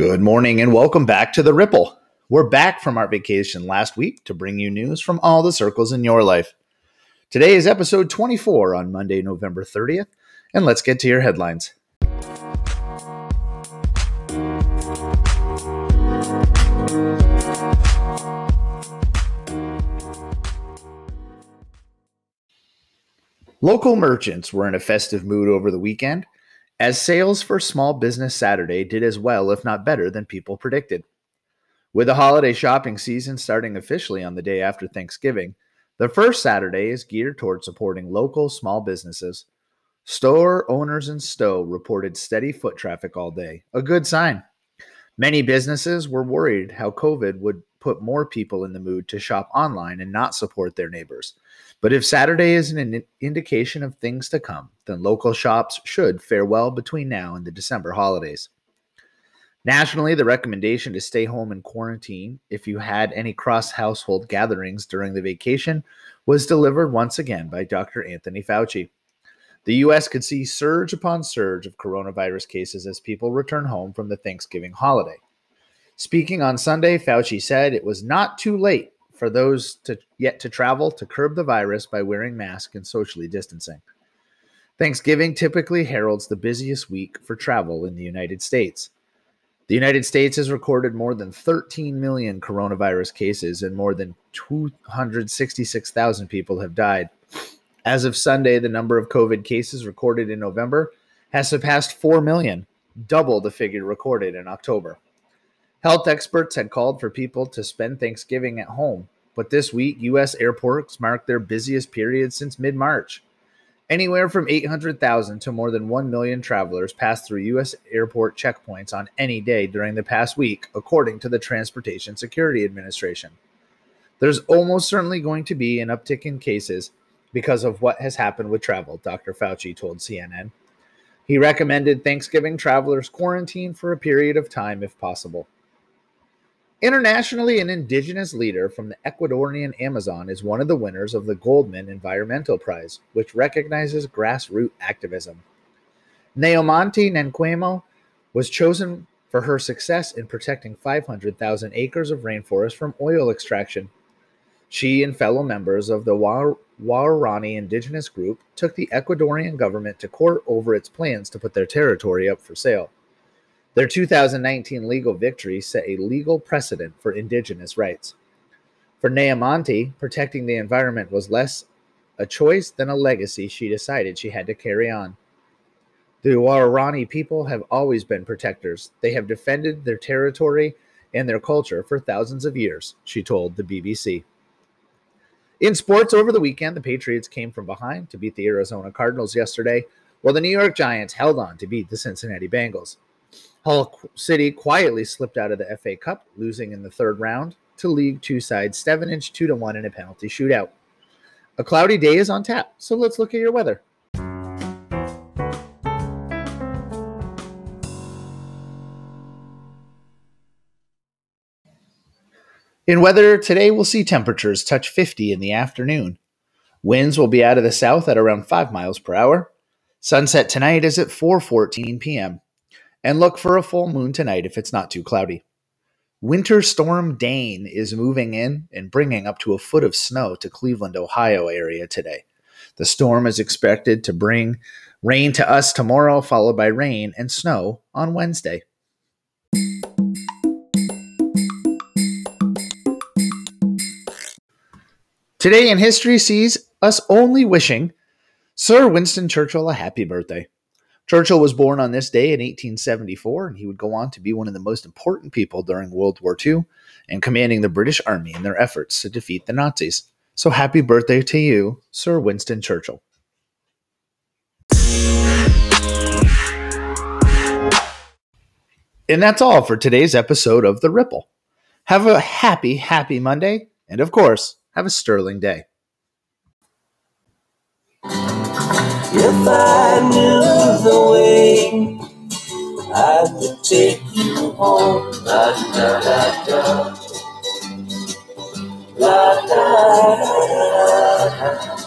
Good morning and welcome back to The Ripple. We're back from our vacation last week to bring you news from all the circles in your life. Today is episode 24 on Monday, November 30th, and let's get to your headlines. Local merchants were in a festive mood over the weekend as sales for Small Business Saturday did as well, if not better, than people predicted. With the holiday shopping season starting officially on the day after Thanksgiving, the first Saturday is geared toward supporting local small businesses. Store owners in Stowe reported steady foot traffic all day, a good sign. Many businesses were worried how COVID would put more people in the mood to shop online and not support their neighbors. But if Saturday is an indication of things to come, then local shops should fare well between now and the December holidays. Nationally, the recommendation to stay home and quarantine if you had any cross household gatherings during the vacation was delivered once again by Dr. Anthony Fauci. The U.S. could see surge upon surge of coronavirus cases as people return home from the Thanksgiving holiday. Speaking on Sunday, Fauci said it was not too late for those to yet to travel to curb the virus by wearing masks and socially distancing. Thanksgiving typically heralds the busiest week for travel in the United States. The United States has recorded more than 13 million coronavirus cases and more than 266,000 people have died. As of Sunday, the number of COVID cases recorded in November has surpassed 4 million, double the figure recorded in October. Health experts had called for people to spend Thanksgiving at home, but this week, U.S. airports marked their busiest period since mid March. Anywhere from 800,000 to more than 1 million travelers passed through U.S. airport checkpoints on any day during the past week, according to the Transportation Security Administration. There's almost certainly going to be an uptick in cases because of what has happened with travel, Dr. Fauci told CNN. He recommended Thanksgiving travelers quarantine for a period of time if possible. Internationally, an indigenous leader from the Ecuadorian Amazon is one of the winners of the Goldman Environmental Prize, which recognizes grassroots activism. Nemonte Nenquimo was chosen for her success in protecting 500,000 acres of rainforest from oil extraction. She and fellow members of the Waorani indigenous group took the Ecuadorian government to court over its plans to put their territory up for sale. Their 2019 legal victory set a legal precedent for indigenous rights. For Nemonte, protecting the environment was less a choice than a legacy she decided she had to carry on. The Waorani people have always been protectors. They have defended their territory and their culture for thousands of years, she told the BBC. In sports over the weekend, the Patriots came from behind to beat the Arizona Cardinals yesterday, while the New York Giants held on to beat the Cincinnati Bengals. Hull City quietly slipped out of the FA Cup, losing in the third round to League Two side Stevenage 2 to 1 in a penalty shootout. A cloudy day is on tap, so let's look at your weather. In weather, today we'll see temperatures touch 50 in the afternoon. Winds will be out of the south at around 5 miles per hour. Sunset tonight is at 4:14 p.m and look for a full moon tonight if it's not too cloudy. Winter Storm Dane is moving in and bringing up to a foot of snow to Cleveland, Ohio area today. The storm is expected to bring rain to us tomorrow, followed by rain and snow on Wednesday. Today in history sees us only wishing Sir Winston Churchill a happy birthday. Churchill was born on this day in 1874, and he would go on to be one of the most important people during World War II and commanding the British Army in their efforts to defeat the Nazis. So happy birthday to you, Sir Winston Churchill. And that's all for today's episode of The Ripple. Have a happy, happy Monday, and of course, have a sterling day. If I knew the way, I would take you home. La da da da. La da da da.